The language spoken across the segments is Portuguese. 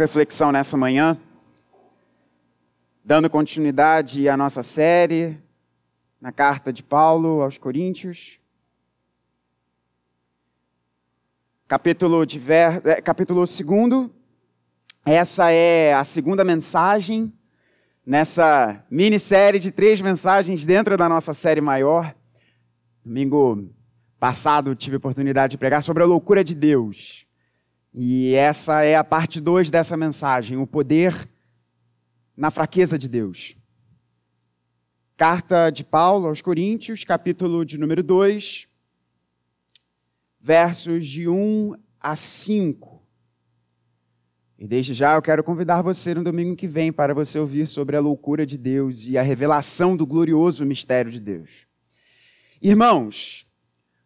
reflexão nessa manhã, dando continuidade à nossa série na carta de Paulo aos Coríntios. Capítulo, de ver, é, capítulo 2. Essa é a segunda mensagem nessa minissérie de três mensagens dentro da nossa série maior. Domingo passado tive a oportunidade de pregar sobre a loucura de Deus. E essa é a parte 2 dessa mensagem, o poder na fraqueza de Deus. Carta de Paulo aos Coríntios, capítulo de número 2, versos de 1 a 5. E desde já eu quero convidar você no domingo que vem para você ouvir sobre a loucura de Deus e a revelação do glorioso mistério de Deus. Irmãos,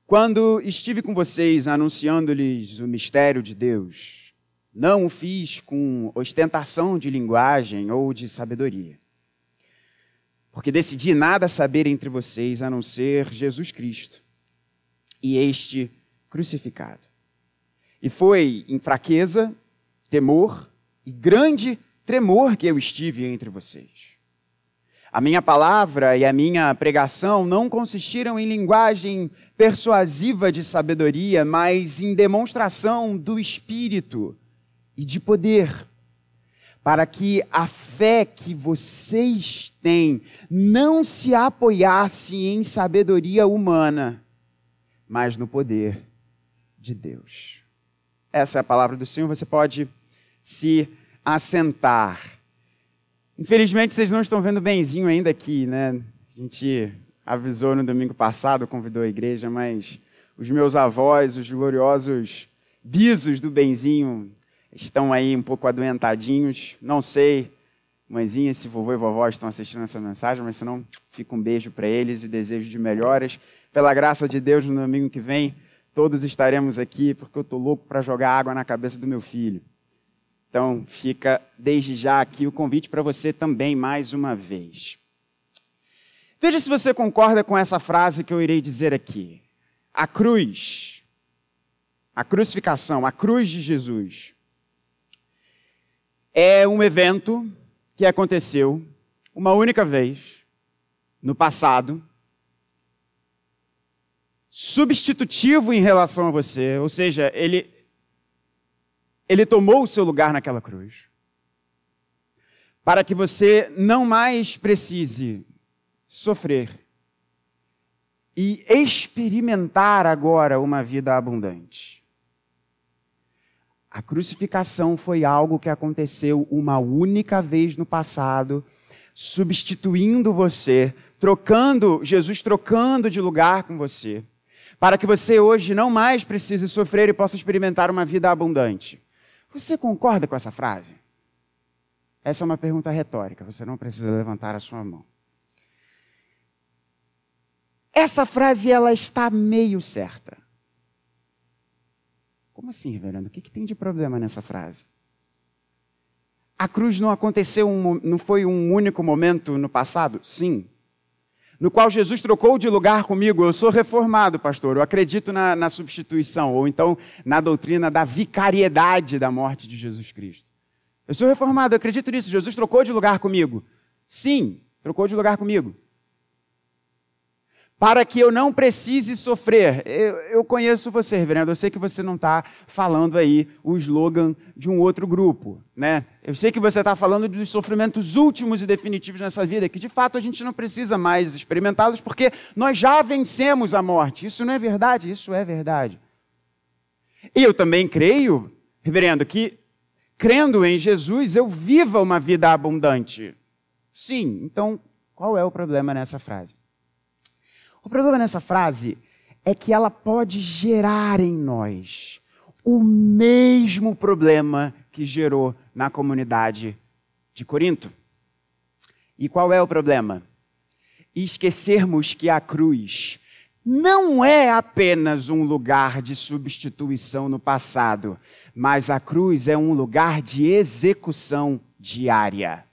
quando estive com vocês anunciando-lhes o mistério de Deus, não o fiz com ostentação de linguagem ou de sabedoria. Porque decidi nada saber entre vocês a não ser Jesus Cristo e este crucificado. E foi em fraqueza, temor e grande tremor que eu estive entre vocês. A minha palavra e a minha pregação não consistiram em linguagem persuasiva de sabedoria, mas em demonstração do Espírito e de poder, para que a fé que vocês têm não se apoiasse em sabedoria humana, mas no poder de Deus. Essa é a palavra do Senhor, você pode se assentar. Infelizmente, vocês não estão vendo benzinho ainda aqui, né? A gente avisou no domingo passado, convidou a igreja, mas os meus avós, os gloriosos bisos do Benzinho, estão aí um pouco adoentadinhos. Não sei, mãezinha, se vovô e vovó estão assistindo essa mensagem, mas se não, fica um beijo para eles e desejo de melhoras. Pela graça de Deus, no domingo que vem, todos estaremos aqui, porque eu estou louco para jogar água na cabeça do meu filho. Então, fica desde já aqui o convite para você também, mais uma vez. Veja se você concorda com essa frase que eu irei dizer aqui. A cruz, a crucificação, a cruz de Jesus, é um evento que aconteceu uma única vez no passado, substitutivo em relação a você, ou seja, ele, ele tomou o seu lugar naquela cruz, para que você não mais precise sofrer e experimentar agora uma vida abundante. A crucificação foi algo que aconteceu uma única vez no passado, substituindo você, trocando, Jesus trocando de lugar com você, para que você hoje não mais precise sofrer e possa experimentar uma vida abundante. Você concorda com essa frase? Essa é uma pergunta retórica, você não precisa levantar a sua mão. Essa frase ela está meio certa. Como assim, reverendo? O que, que tem de problema nessa frase? A cruz não aconteceu, um, não foi um único momento no passado? Sim. No qual Jesus trocou de lugar comigo. Eu sou reformado, pastor. Eu acredito na, na substituição, ou então na doutrina da vicariedade da morte de Jesus Cristo. Eu sou reformado, eu acredito nisso. Jesus trocou de lugar comigo. Sim, trocou de lugar comigo para que eu não precise sofrer. Eu, eu conheço você, reverendo, eu sei que você não está falando aí o slogan de um outro grupo, né? Eu sei que você está falando dos sofrimentos últimos e definitivos nessa vida, que de fato a gente não precisa mais experimentá-los, porque nós já vencemos a morte. Isso não é verdade? Isso é verdade. E eu também creio, reverendo, que crendo em Jesus eu viva uma vida abundante. Sim, então qual é o problema nessa frase? O problema nessa frase é que ela pode gerar em nós o mesmo problema que gerou na comunidade de Corinto. E qual é o problema? Esquecermos que a cruz não é apenas um lugar de substituição no passado, mas a cruz é um lugar de execução diária.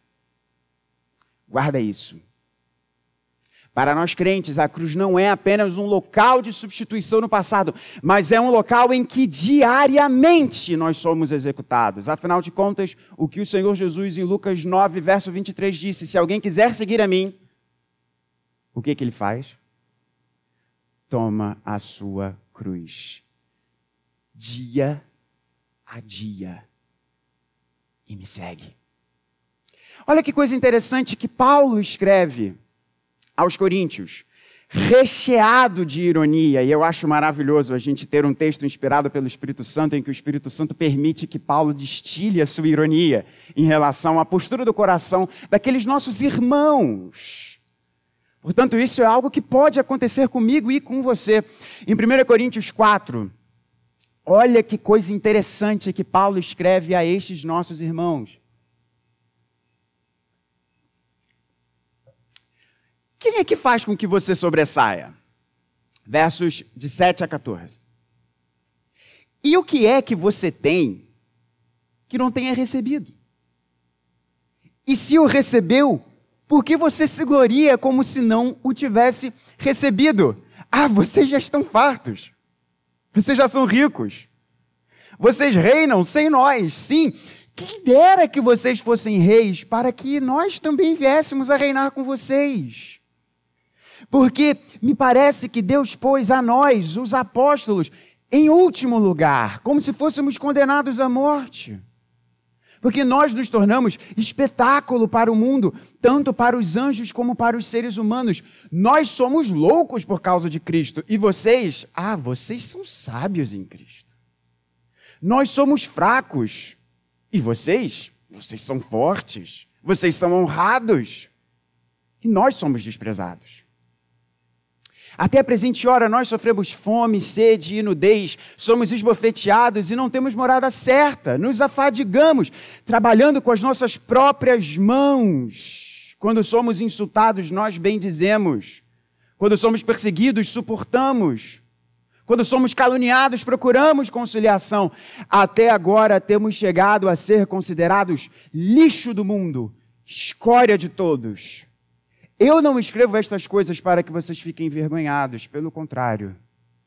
Guarda isso. Para nós crentes, a cruz não é apenas um local de substituição no passado, mas é um local em que diariamente nós somos executados. Afinal de contas, o que o Senhor Jesus em Lucas 9, verso 23 disse: Se alguém quiser seguir a mim, o que, que ele faz? Toma a sua cruz. Dia a dia. E me segue. Olha que coisa interessante que Paulo escreve aos Coríntios, recheado de ironia, e eu acho maravilhoso a gente ter um texto inspirado pelo Espírito Santo, em que o Espírito Santo permite que Paulo destile a sua ironia em relação à postura do coração daqueles nossos irmãos. Portanto, isso é algo que pode acontecer comigo e com você. Em 1 Coríntios 4, olha que coisa interessante que Paulo escreve a estes nossos irmãos. Quem é que faz com que você sobressaia? Versos de 7 a 14. E o que é que você tem que não tenha recebido? E se o recebeu, por que você se gloria como se não o tivesse recebido? Ah, vocês já estão fartos. Vocês já são ricos. Vocês reinam sem nós. Sim, quem dera que vocês fossem reis para que nós também viéssemos a reinar com vocês. Porque me parece que Deus pôs a nós, os apóstolos, em último lugar, como se fôssemos condenados à morte. Porque nós nos tornamos espetáculo para o mundo, tanto para os anjos como para os seres humanos. Nós somos loucos por causa de Cristo. E vocês, ah, vocês são sábios em Cristo. Nós somos fracos. E vocês, vocês são fortes. Vocês são honrados. E nós somos desprezados. Até a presente hora nós sofremos fome, sede e nudez, somos esbofeteados e não temos morada certa, nos afadigamos, trabalhando com as nossas próprias mãos. Quando somos insultados, nós bendizemos. Quando somos perseguidos, suportamos. Quando somos caluniados, procuramos conciliação. Até agora temos chegado a ser considerados lixo do mundo, escória de todos. Eu não escrevo estas coisas para que vocês fiquem envergonhados, pelo contrário,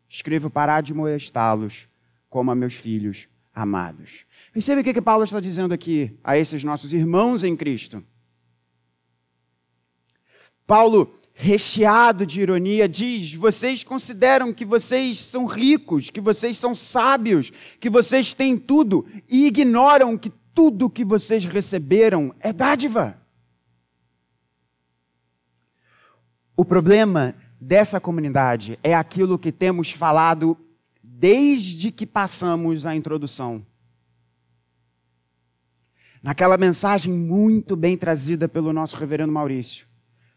escrevo para admoestá-los como a meus filhos amados. Percebe o que, que Paulo está dizendo aqui a esses nossos irmãos em Cristo? Paulo, recheado de ironia, diz: vocês consideram que vocês são ricos, que vocês são sábios, que vocês têm tudo e ignoram que tudo que vocês receberam é dádiva. O problema dessa comunidade é aquilo que temos falado desde que passamos a introdução. Naquela mensagem muito bem trazida pelo nosso reverendo Maurício,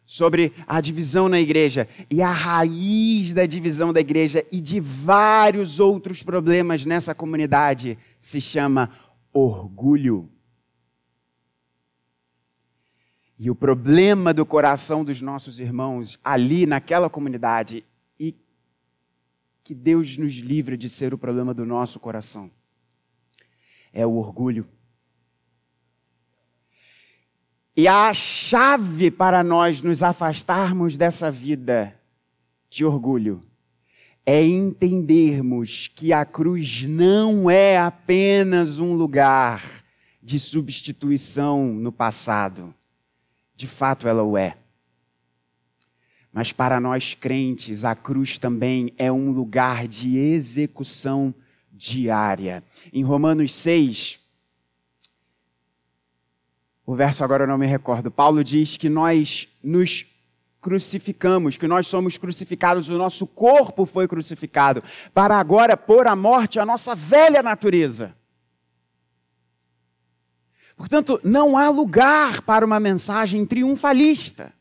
sobre a divisão na igreja e a raiz da divisão da igreja e de vários outros problemas nessa comunidade se chama orgulho. E o problema do coração dos nossos irmãos ali naquela comunidade, e que Deus nos livre de ser o problema do nosso coração, é o orgulho. E a chave para nós nos afastarmos dessa vida de orgulho é entendermos que a cruz não é apenas um lugar de substituição no passado de fato ela o é. Mas para nós crentes, a cruz também é um lugar de execução diária. Em Romanos 6, o verso agora eu não me recordo, Paulo diz que nós nos crucificamos, que nós somos crucificados, o nosso corpo foi crucificado, para agora pôr à morte a nossa velha natureza. Portanto, não há lugar para uma mensagem triunfalista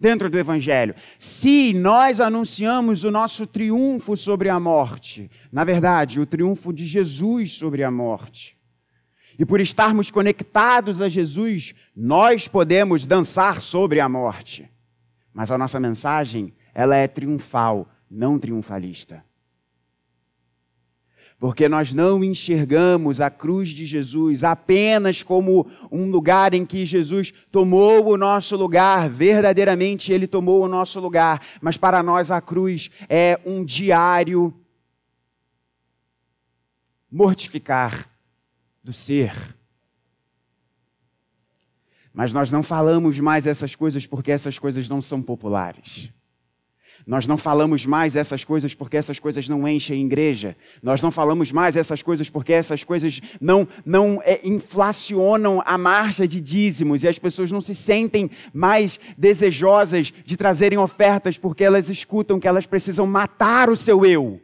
dentro do Evangelho. Se nós anunciamos o nosso triunfo sobre a morte, na verdade, o triunfo de Jesus sobre a morte, e por estarmos conectados a Jesus, nós podemos dançar sobre a morte. Mas a nossa mensagem, ela é triunfal, não triunfalista. Porque nós não enxergamos a cruz de Jesus apenas como um lugar em que Jesus tomou o nosso lugar, verdadeiramente ele tomou o nosso lugar, mas para nós a cruz é um diário mortificar do ser. Mas nós não falamos mais essas coisas porque essas coisas não são populares. Nós não falamos mais essas coisas porque essas coisas não enchem a igreja. Nós não falamos mais essas coisas porque essas coisas não, não é, inflacionam a marcha de dízimos e as pessoas não se sentem mais desejosas de trazerem ofertas porque elas escutam que elas precisam matar o seu eu.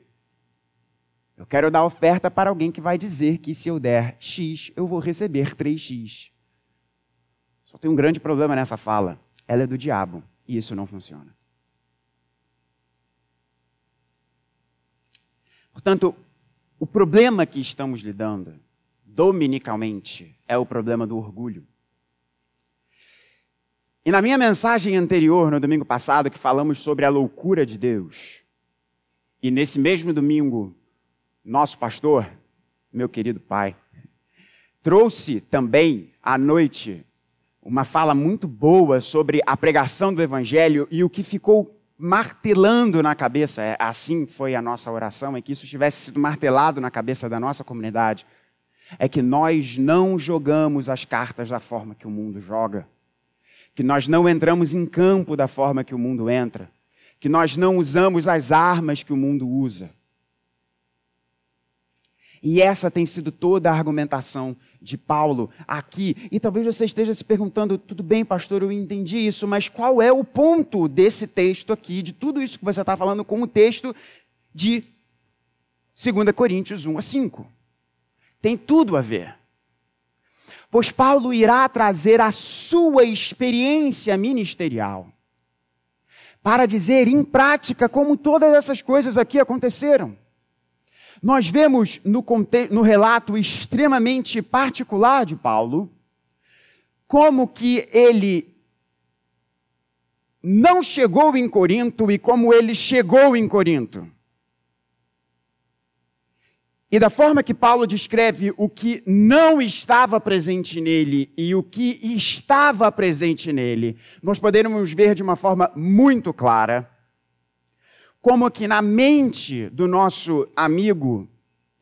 Eu quero dar oferta para alguém que vai dizer que se eu der X, eu vou receber 3X. Só tem um grande problema nessa fala. Ela é do diabo e isso não funciona. Portanto, o problema que estamos lidando dominicalmente é o problema do orgulho. E na minha mensagem anterior, no domingo passado, que falamos sobre a loucura de Deus, e nesse mesmo domingo, nosso pastor, meu querido pai, trouxe também à noite uma fala muito boa sobre a pregação do Evangelho e o que ficou martelando na cabeça, é, assim foi a nossa oração, é que isso tivesse sido martelado na cabeça da nossa comunidade, é que nós não jogamos as cartas da forma que o mundo joga, que nós não entramos em campo da forma que o mundo entra, que nós não usamos as armas que o mundo usa. E essa tem sido toda a argumentação de Paulo aqui. E talvez você esteja se perguntando: tudo bem, pastor, eu entendi isso, mas qual é o ponto desse texto aqui, de tudo isso que você está falando com o texto de 2 Coríntios 1 a 5? Tem tudo a ver. Pois Paulo irá trazer a sua experiência ministerial para dizer em prática como todas essas coisas aqui aconteceram. Nós vemos no, no relato extremamente particular de Paulo, como que ele não chegou em Corinto e como ele chegou em Corinto. E da forma que Paulo descreve o que não estava presente nele e o que estava presente nele, nós podemos ver de uma forma muito clara como que na mente do nosso amigo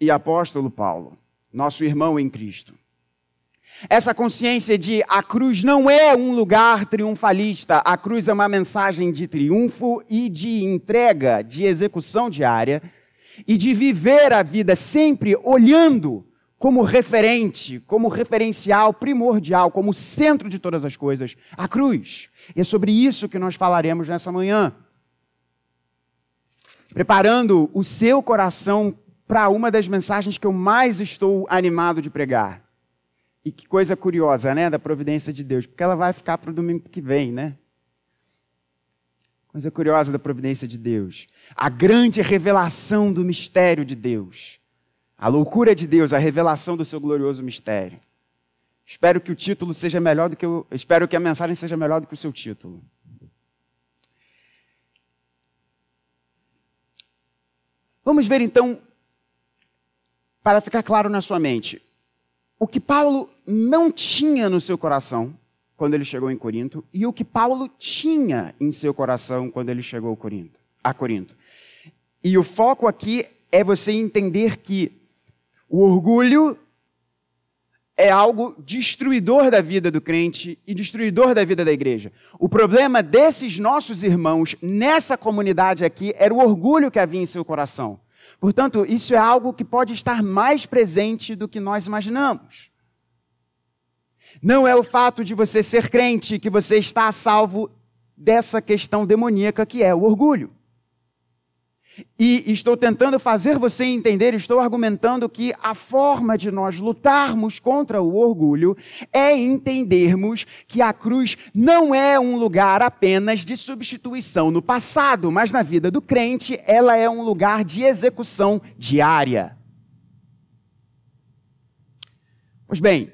e apóstolo Paulo, nosso irmão em Cristo. Essa consciência de a cruz não é um lugar triunfalista, a cruz é uma mensagem de triunfo e de entrega, de execução diária e de viver a vida sempre olhando como referente, como referencial primordial, como centro de todas as coisas, a cruz. E é sobre isso que nós falaremos nessa manhã preparando o seu coração para uma das mensagens que eu mais estou animado de pregar. E que coisa curiosa, né, da providência de Deus, porque ela vai ficar para o domingo que vem, né? Coisa curiosa da providência de Deus. A grande revelação do mistério de Deus. A loucura de Deus, a revelação do seu glorioso mistério. Espero que o título seja melhor do que o, espero que a mensagem seja melhor do que o seu título. Vamos ver então, para ficar claro na sua mente, o que Paulo não tinha no seu coração quando ele chegou em Corinto e o que Paulo tinha em seu coração quando ele chegou a Corinto. E o foco aqui é você entender que o orgulho é algo destruidor da vida do crente e destruidor da vida da igreja. O problema desses nossos irmãos nessa comunidade aqui era o orgulho que havia em seu coração. Portanto, isso é algo que pode estar mais presente do que nós imaginamos. Não é o fato de você ser crente que você está a salvo dessa questão demoníaca que é o orgulho. E estou tentando fazer você entender, estou argumentando que a forma de nós lutarmos contra o orgulho é entendermos que a cruz não é um lugar apenas de substituição no passado, mas na vida do crente ela é um lugar de execução diária. Pois bem,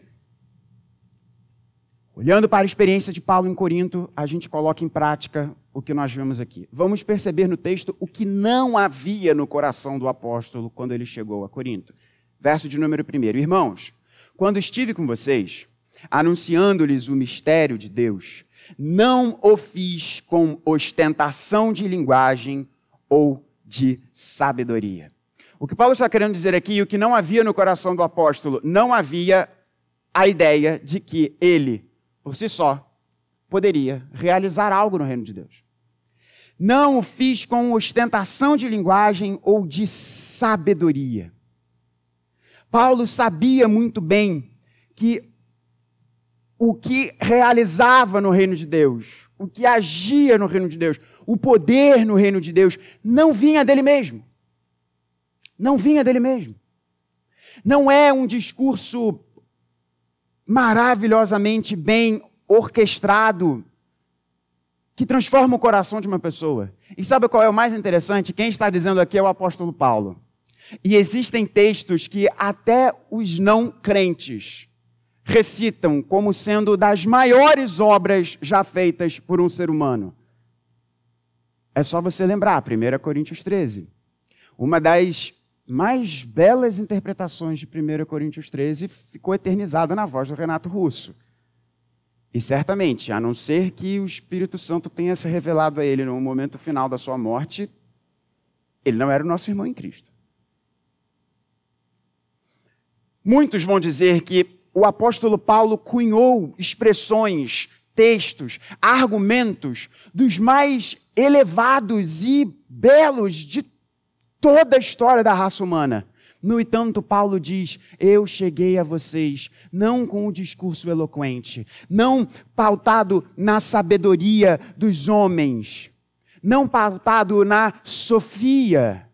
Olhando para a experiência de Paulo em Corinto, a gente coloca em prática o que nós vemos aqui. Vamos perceber no texto o que não havia no coração do apóstolo quando ele chegou a Corinto. Verso de número 1. Irmãos, quando estive com vocês, anunciando-lhes o mistério de Deus, não o fiz com ostentação de linguagem ou de sabedoria. O que Paulo está querendo dizer aqui, o que não havia no coração do apóstolo, não havia a ideia de que ele por si só, poderia realizar algo no reino de Deus. Não o fiz com ostentação de linguagem ou de sabedoria. Paulo sabia muito bem que o que realizava no reino de Deus, o que agia no reino de Deus, o poder no reino de Deus, não vinha dele mesmo. Não vinha dele mesmo. Não é um discurso maravilhosamente bem orquestrado que transforma o coração de uma pessoa. E sabe qual é o mais interessante? Quem está dizendo aqui é o apóstolo Paulo. E existem textos que até os não crentes recitam como sendo das maiores obras já feitas por um ser humano. É só você lembrar, 1 Coríntios 13. Uma das mais belas interpretações de 1 Coríntios 13 ficou eternizada na voz do Renato Russo. E certamente, a não ser que o Espírito Santo tenha se revelado a ele no momento final da sua morte, ele não era o nosso irmão em Cristo. Muitos vão dizer que o apóstolo Paulo cunhou expressões, textos, argumentos dos mais elevados e belos de toda a história da raça humana. No entanto, Paulo diz: Eu cheguei a vocês não com um discurso eloquente, não pautado na sabedoria dos homens, não pautado na sofia,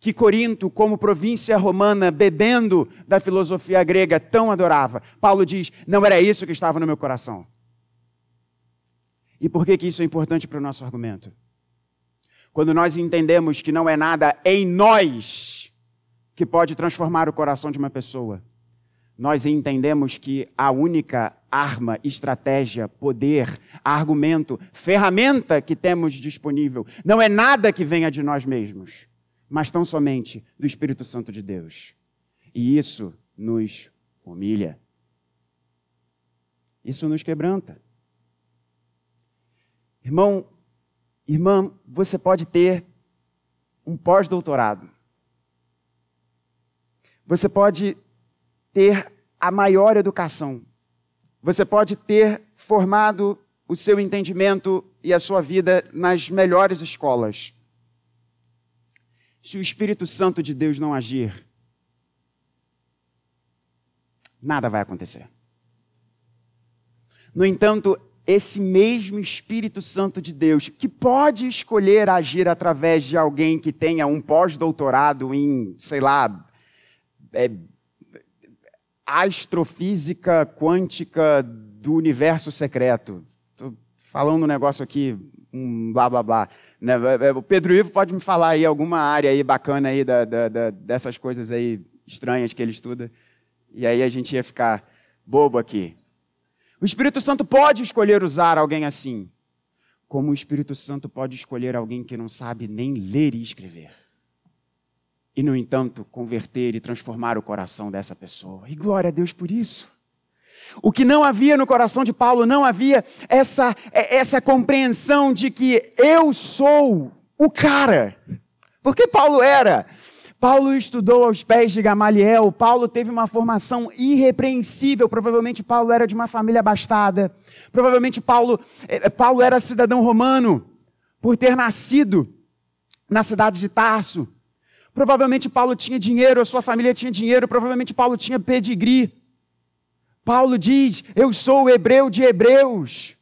que Corinto, como província romana, bebendo da filosofia grega, tão adorava. Paulo diz: Não era isso que estava no meu coração. E por que, que isso é importante para o nosso argumento? Quando nós entendemos que não é nada em nós que pode transformar o coração de uma pessoa, nós entendemos que a única arma, estratégia, poder, argumento, ferramenta que temos disponível não é nada que venha de nós mesmos, mas tão somente do Espírito Santo de Deus. E isso nos humilha. Isso nos quebranta. Irmão, Irmã, você pode ter um pós-doutorado. Você pode ter a maior educação. Você pode ter formado o seu entendimento e a sua vida nas melhores escolas. Se o Espírito Santo de Deus não agir, nada vai acontecer. No entanto, esse mesmo Espírito Santo de Deus, que pode escolher agir através de alguém que tenha um pós-doutorado em, sei lá, é, astrofísica quântica do universo secreto. Estou falando um negócio aqui, um blá blá blá. Né? É, é, o Pedro Ivo pode me falar aí alguma área aí bacana aí da, da, da, dessas coisas aí estranhas que ele estuda. E aí a gente ia ficar bobo aqui. O Espírito Santo pode escolher usar alguém assim, como o Espírito Santo pode escolher alguém que não sabe nem ler e escrever. E, no entanto, converter e transformar o coração dessa pessoa. E glória a Deus por isso. O que não havia no coração de Paulo, não havia essa, essa compreensão de que eu sou o cara. Porque Paulo era Paulo estudou aos pés de Gamaliel, Paulo teve uma formação irrepreensível, provavelmente Paulo era de uma família abastada, provavelmente Paulo, eh, Paulo era cidadão romano, por ter nascido na cidade de Tarso. Provavelmente Paulo tinha dinheiro, a sua família tinha dinheiro, provavelmente Paulo tinha pedigree. Paulo diz: Eu sou o hebreu de hebreus.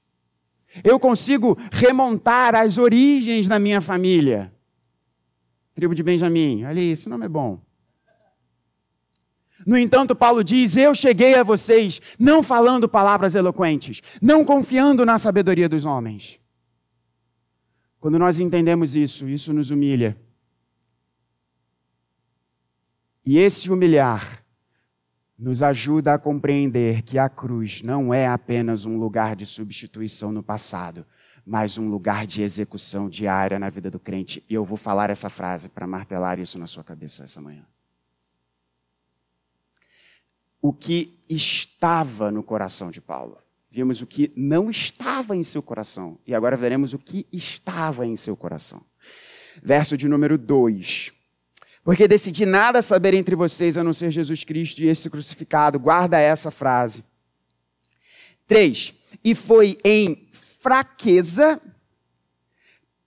Eu consigo remontar as origens da minha família. Tribo de Benjamim. Olha isso, esse nome é bom. No entanto, Paulo diz: Eu cheguei a vocês não falando palavras eloquentes, não confiando na sabedoria dos homens. Quando nós entendemos isso, isso nos humilha. E esse humilhar nos ajuda a compreender que a cruz não é apenas um lugar de substituição no passado, mas um lugar de execução diária na vida do crente. E eu vou falar essa frase para martelar isso na sua cabeça essa manhã. O que estava no coração de Paulo. Vimos o que não estava em seu coração. E agora veremos o que estava em seu coração. Verso de número 2. Porque decidi nada saber entre vocês a não ser Jesus Cristo e esse crucificado. Guarda essa frase. 3. E foi em fraqueza,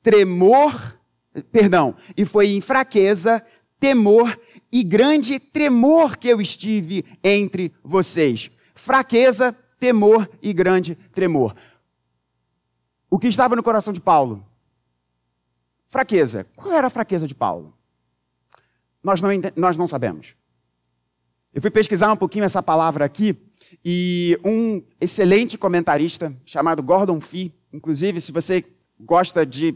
tremor, perdão, e foi em fraqueza, temor e grande tremor que eu estive entre vocês. Fraqueza, temor e grande tremor. O que estava no coração de Paulo? Fraqueza. Qual era a fraqueza de Paulo? Nós não, nós não sabemos. Eu fui pesquisar um pouquinho essa palavra aqui e um excelente comentarista chamado Gordon Fee, inclusive se você gosta de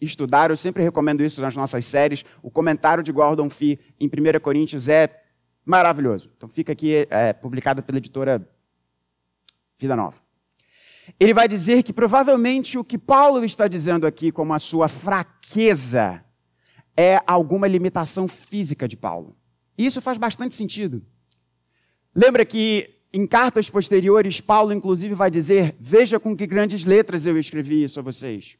estudar, eu sempre recomendo isso nas nossas séries, o comentário de Gordon Fee em 1 Coríntios é maravilhoso. Então fica aqui, é, publicado pela editora Vida Nova. Ele vai dizer que provavelmente o que Paulo está dizendo aqui como a sua fraqueza é alguma limitação física de Paulo. E isso faz bastante sentido. Lembra que em cartas posteriores, Paulo, inclusive, vai dizer: Veja com que grandes letras eu escrevi isso a vocês.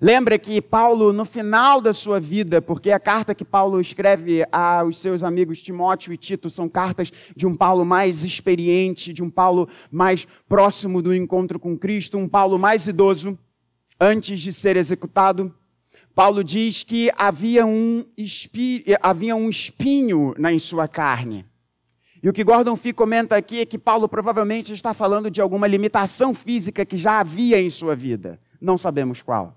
Lembra que Paulo, no final da sua vida, porque a carta que Paulo escreve aos seus amigos Timóteo e Tito são cartas de um Paulo mais experiente, de um Paulo mais próximo do encontro com Cristo, um Paulo mais idoso, antes de ser executado. Paulo diz que havia um, havia um espinho na sua carne. E o que Gordon Fee comenta aqui é que Paulo provavelmente está falando de alguma limitação física que já havia em sua vida. Não sabemos qual.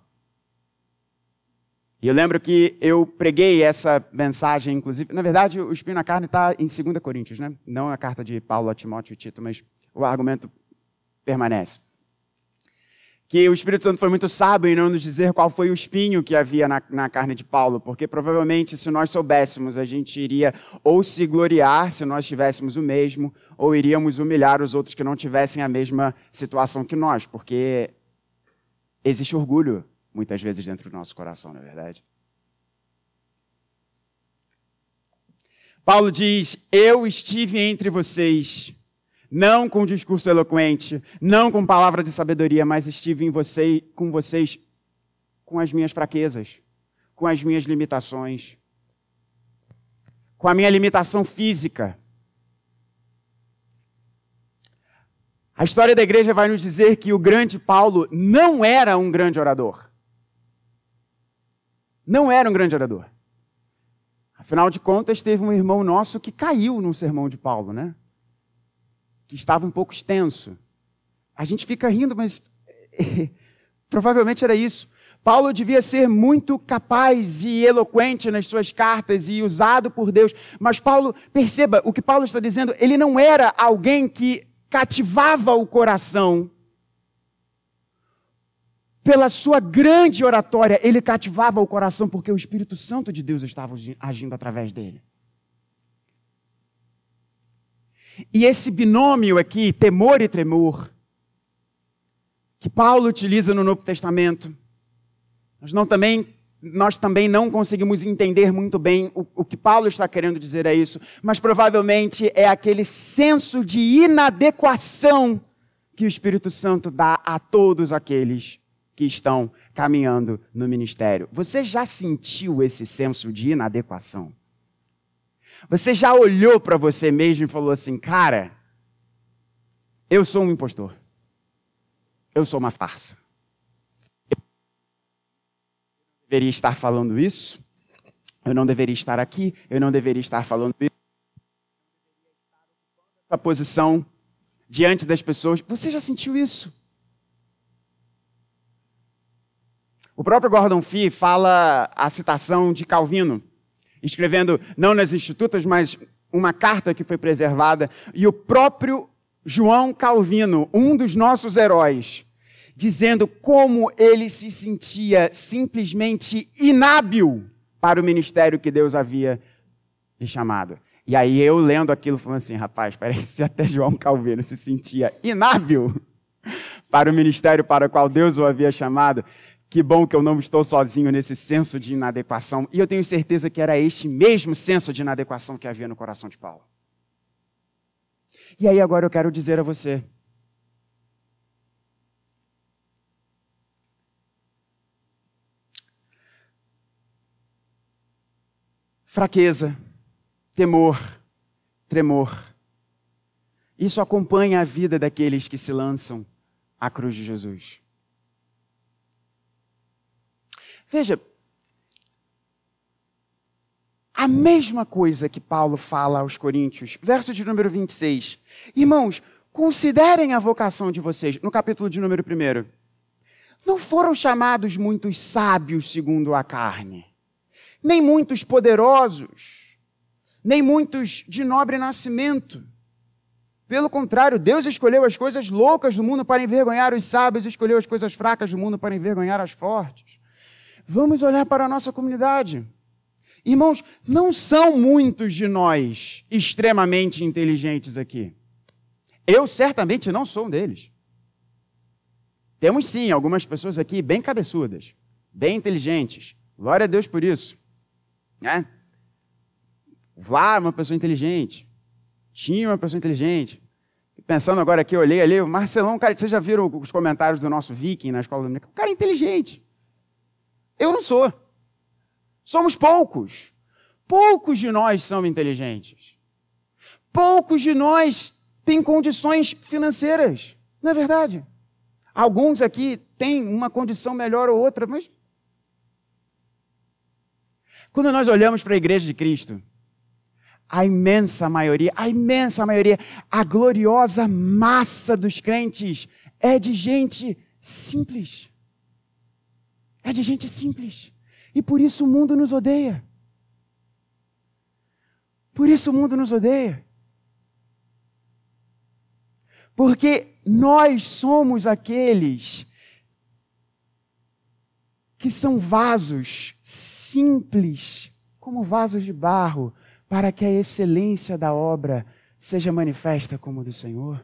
E eu lembro que eu preguei essa mensagem, inclusive. Na verdade, o espinho na carne está em 2 Coríntios, né? Não a carta de Paulo a Timóteo e Tito, mas o argumento permanece que o Espírito Santo foi muito sábio em não nos dizer qual foi o espinho que havia na, na, carne de Paulo, porque provavelmente, se nós soubéssemos, a gente iria ou se gloriar se nós tivéssemos o mesmo, ou iríamos humilhar os outros que não tivessem a mesma situação que nós, porque existe orgulho muitas vezes dentro do nosso coração, não é verdade? Paulo diz: Eu estive entre vocês não com discurso eloquente, não com palavra de sabedoria, mas estive em você, com vocês com as minhas fraquezas, com as minhas limitações, com a minha limitação física. A história da igreja vai nos dizer que o grande Paulo não era um grande orador. Não era um grande orador. Afinal de contas, teve um irmão nosso que caiu no sermão de Paulo, né? Que estava um pouco extenso. A gente fica rindo, mas provavelmente era isso. Paulo devia ser muito capaz e eloquente nas suas cartas e usado por Deus, mas Paulo, perceba, o que Paulo está dizendo, ele não era alguém que cativava o coração pela sua grande oratória, ele cativava o coração porque o Espírito Santo de Deus estava agindo através dele. E esse binômio aqui, temor e tremor, que Paulo utiliza no Novo Testamento, nós, não também, nós também não conseguimos entender muito bem o, o que Paulo está querendo dizer é isso, mas provavelmente é aquele senso de inadequação que o Espírito Santo dá a todos aqueles que estão caminhando no ministério. Você já sentiu esse senso de inadequação? Você já olhou para você mesmo e falou assim: cara, eu sou um impostor. Eu sou uma farsa. Eu deveria estar falando isso. Eu não deveria estar aqui. Eu não deveria estar falando isso. Essa posição diante das pessoas. Você já sentiu isso? O próprio Gordon Fee fala a citação de Calvino escrevendo não nas institutas, mas uma carta que foi preservada, e o próprio João Calvino, um dos nossos heróis, dizendo como ele se sentia simplesmente inábil para o ministério que Deus havia lhe chamado. E aí eu lendo aquilo, falando assim, rapaz, parece que até João Calveiro se sentia inábil para o ministério para o qual Deus o havia chamado. Que bom que eu não estou sozinho nesse senso de inadequação. E eu tenho certeza que era este mesmo senso de inadequação que havia no coração de Paulo. E aí agora eu quero dizer a você. Fraqueza, temor, tremor. Isso acompanha a vida daqueles que se lançam à cruz de Jesus. Veja, a mesma coisa que Paulo fala aos Coríntios, verso de número 26. Irmãos, considerem a vocação de vocês, no capítulo de número 1. Não foram chamados muitos sábios segundo a carne, nem muitos poderosos, nem muitos de nobre nascimento. Pelo contrário, Deus escolheu as coisas loucas do mundo para envergonhar os sábios, escolheu as coisas fracas do mundo para envergonhar as fortes. Vamos olhar para a nossa comunidade. Irmãos, não são muitos de nós extremamente inteligentes aqui. Eu certamente não sou um deles. Temos sim algumas pessoas aqui bem cabeçudas, bem inteligentes. Glória a Deus por isso. Né? Vlá, uma pessoa inteligente. Tinha uma pessoa inteligente. Pensando agora aqui, eu olhei ali, o Marcelão, cara, vocês já viram os comentários do nosso Viking na escola dominical? O cara é inteligente. Eu não sou. Somos poucos. Poucos de nós são inteligentes. Poucos de nós têm condições financeiras. Não é verdade? Alguns aqui têm uma condição melhor ou outra, mas. Quando nós olhamos para a igreja de Cristo, a imensa maioria, a imensa maioria, a gloriosa massa dos crentes é de gente simples. É de gente simples. E por isso o mundo nos odeia. Por isso o mundo nos odeia. Porque nós somos aqueles que são vasos simples, como vasos de barro, para que a excelência da obra seja manifesta como do Senhor.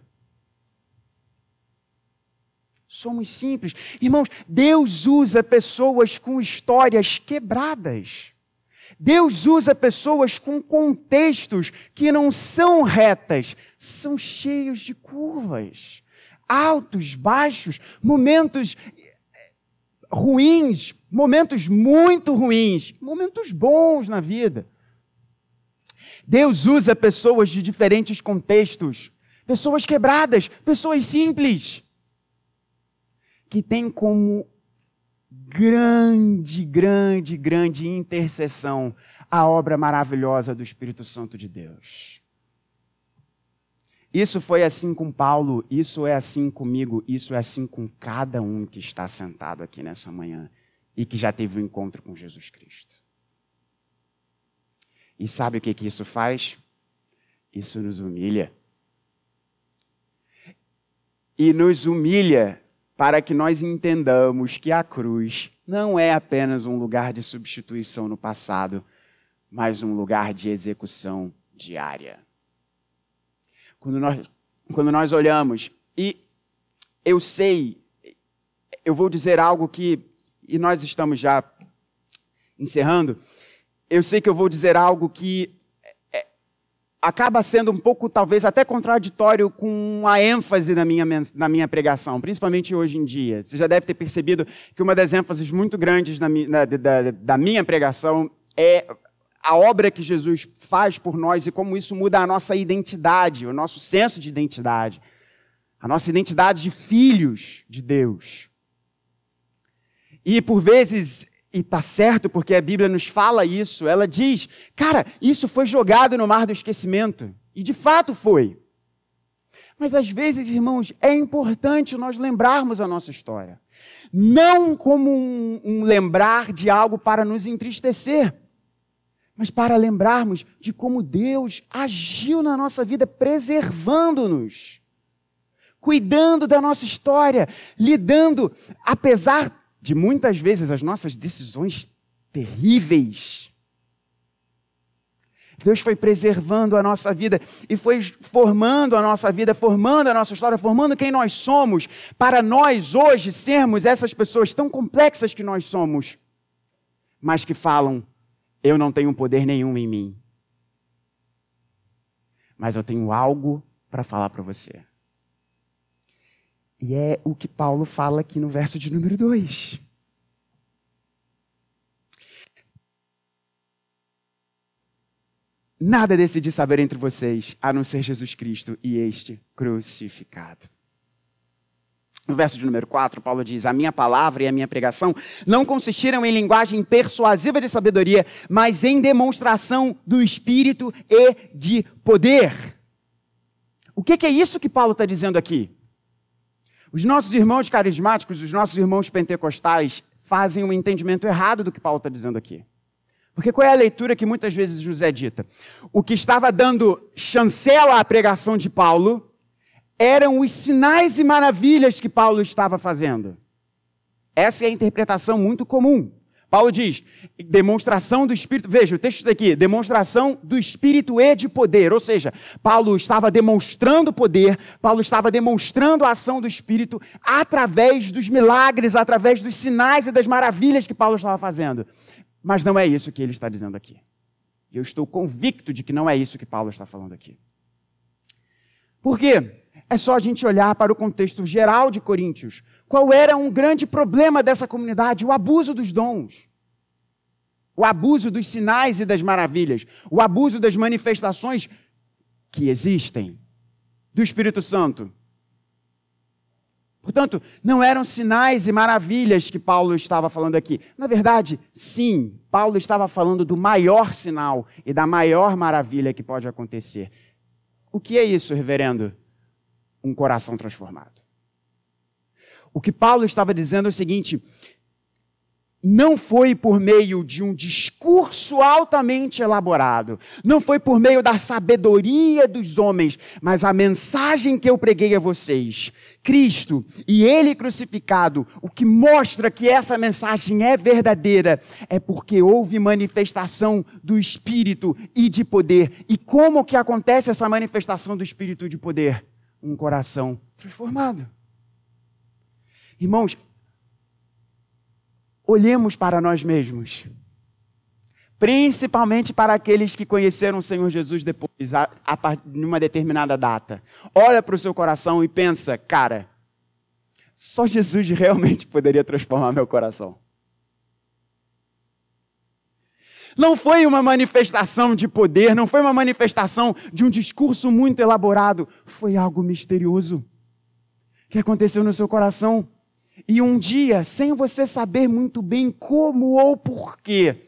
Somos simples. Irmãos, Deus usa pessoas com histórias quebradas. Deus usa pessoas com contextos que não são retas, são cheios de curvas, altos, baixos, momentos eh, ruins, momentos muito ruins, momentos bons na vida. Deus usa pessoas de diferentes contextos, pessoas quebradas, pessoas simples que tem como grande, grande, grande intercessão a obra maravilhosa do Espírito Santo de Deus. Isso foi assim com Paulo, isso é assim comigo, isso é assim com cada um que está sentado aqui nessa manhã e que já teve um encontro com Jesus Cristo. E sabe o que, que isso faz? Isso nos humilha. E nos humilha para que nós entendamos que a cruz não é apenas um lugar de substituição no passado, mas um lugar de execução diária. Quando nós, quando nós olhamos, e eu sei, eu vou dizer algo que, e nós estamos já encerrando, eu sei que eu vou dizer algo que acaba sendo um pouco, talvez, até contraditório com a ênfase na minha, na minha pregação, principalmente hoje em dia. Você já deve ter percebido que uma das ênfases muito grandes na, na, da, da minha pregação é a obra que Jesus faz por nós e como isso muda a nossa identidade, o nosso senso de identidade, a nossa identidade de filhos de Deus. E por vezes e está certo porque a Bíblia nos fala isso. Ela diz, cara, isso foi jogado no mar do esquecimento. E de fato foi. Mas às vezes, irmãos, é importante nós lembrarmos a nossa história. Não como um, um lembrar de algo para nos entristecer, mas para lembrarmos de como Deus agiu na nossa vida, preservando-nos, cuidando da nossa história, lidando, apesar de muitas vezes as nossas decisões terríveis, Deus foi preservando a nossa vida e foi formando a nossa vida, formando a nossa história, formando quem nós somos, para nós hoje sermos essas pessoas tão complexas que nós somos, mas que falam: eu não tenho poder nenhum em mim, mas eu tenho algo para falar para você. E é o que Paulo fala aqui no verso de número 2. Nada decidi saber entre vocês, a não ser Jesus Cristo e este crucificado. No verso de número 4, Paulo diz: A minha palavra e a minha pregação não consistiram em linguagem persuasiva de sabedoria, mas em demonstração do Espírito e de poder. O que, que é isso que Paulo está dizendo aqui? Os nossos irmãos carismáticos, os nossos irmãos pentecostais, fazem um entendimento errado do que Paulo está dizendo aqui. Porque qual é a leitura que muitas vezes nos é dita? O que estava dando chancela à pregação de Paulo eram os sinais e maravilhas que Paulo estava fazendo. Essa é a interpretação muito comum. Paulo diz: demonstração do Espírito. Veja, o texto está aqui: demonstração do Espírito e de poder. Ou seja, Paulo estava demonstrando poder, Paulo estava demonstrando a ação do Espírito através dos milagres, através dos sinais e das maravilhas que Paulo estava fazendo. Mas não é isso que ele está dizendo aqui. Eu estou convicto de que não é isso que Paulo está falando aqui. Por quê? É só a gente olhar para o contexto geral de Coríntios. Qual era um grande problema dessa comunidade? O abuso dos dons. O abuso dos sinais e das maravilhas. O abuso das manifestações que existem do Espírito Santo. Portanto, não eram sinais e maravilhas que Paulo estava falando aqui. Na verdade, sim, Paulo estava falando do maior sinal e da maior maravilha que pode acontecer. O que é isso, reverendo? um coração transformado. O que Paulo estava dizendo é o seguinte: não foi por meio de um discurso altamente elaborado, não foi por meio da sabedoria dos homens, mas a mensagem que eu preguei a vocês, Cristo e Ele crucificado, o que mostra que essa mensagem é verdadeira, é porque houve manifestação do Espírito e de poder. E como que acontece essa manifestação do Espírito e de poder? um coração transformado. Irmãos, olhemos para nós mesmos, principalmente para aqueles que conheceram o Senhor Jesus depois, a, a, numa determinada data. Olha para o seu coração e pensa, cara, só Jesus realmente poderia transformar meu coração. Não foi uma manifestação de poder, não foi uma manifestação de um discurso muito elaborado, foi algo misterioso que aconteceu no seu coração. E um dia, sem você saber muito bem como ou porquê,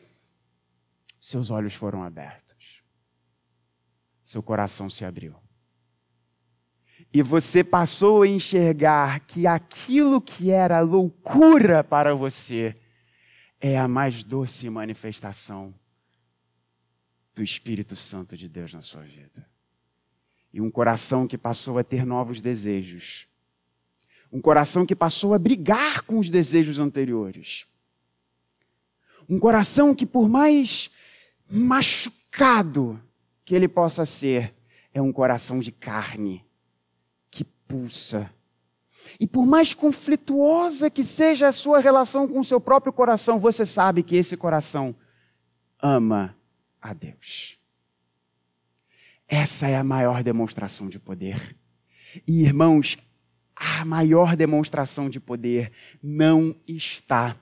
seus olhos foram abertos, seu coração se abriu. E você passou a enxergar que aquilo que era loucura para você é a mais doce manifestação do Espírito Santo de Deus na sua vida. E um coração que passou a ter novos desejos. Um coração que passou a brigar com os desejos anteriores. Um coração que, por mais machucado que ele possa ser, é um coração de carne que pulsa. E por mais conflituosa que seja a sua relação com o seu próprio coração, você sabe que esse coração ama a Deus. Essa é a maior demonstração de poder. E, irmãos, a maior demonstração de poder não está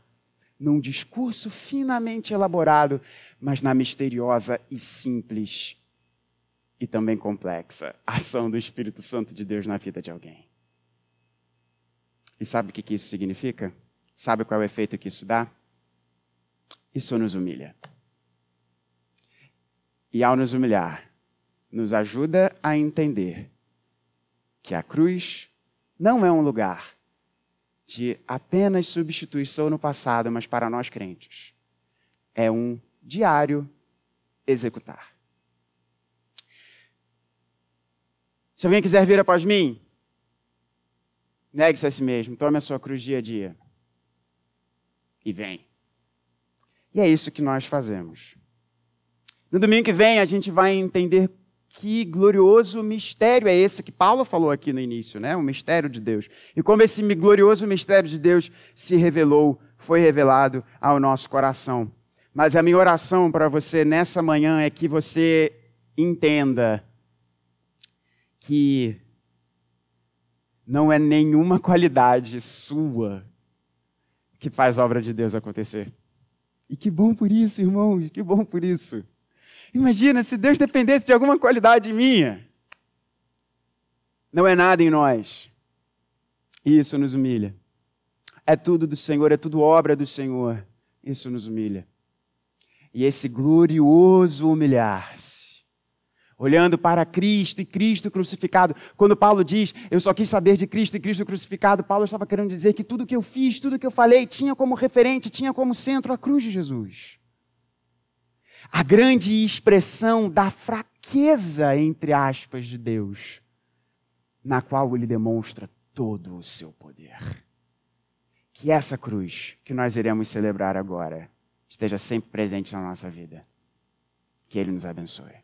num discurso finamente elaborado, mas na misteriosa e simples e também complexa ação do Espírito Santo de Deus na vida de alguém. E sabe o que isso significa? Sabe qual é o efeito que isso dá? Isso nos humilha e, ao nos humilhar, nos ajuda a entender que a cruz não é um lugar de apenas substituição no passado, mas para nós crentes. É um diário executar. Se alguém quiser vir após mim, negue-se a si mesmo, tome a sua cruz dia a dia e vem. E é isso que nós fazemos. No domingo que vem, a gente vai entender que glorioso mistério é esse que Paulo falou aqui no início, né? O mistério de Deus. E como esse glorioso mistério de Deus se revelou, foi revelado ao nosso coração. Mas a minha oração para você nessa manhã é que você entenda que não é nenhuma qualidade sua que faz a obra de Deus acontecer. E que bom por isso, irmãos, que bom por isso. Imagina se Deus dependesse de alguma qualidade minha. Não é nada em nós. Isso nos humilha. É tudo do Senhor, é tudo obra do Senhor. Isso nos humilha. E esse glorioso humilhar-se olhando para Cristo e Cristo crucificado. Quando Paulo diz, eu só quis saber de Cristo e Cristo crucificado, Paulo estava querendo dizer que tudo que eu fiz, tudo que eu falei, tinha como referente, tinha como centro a cruz de Jesus. A grande expressão da fraqueza, entre aspas, de Deus, na qual ele demonstra todo o seu poder. Que essa cruz que nós iremos celebrar agora esteja sempre presente na nossa vida. Que Ele nos abençoe.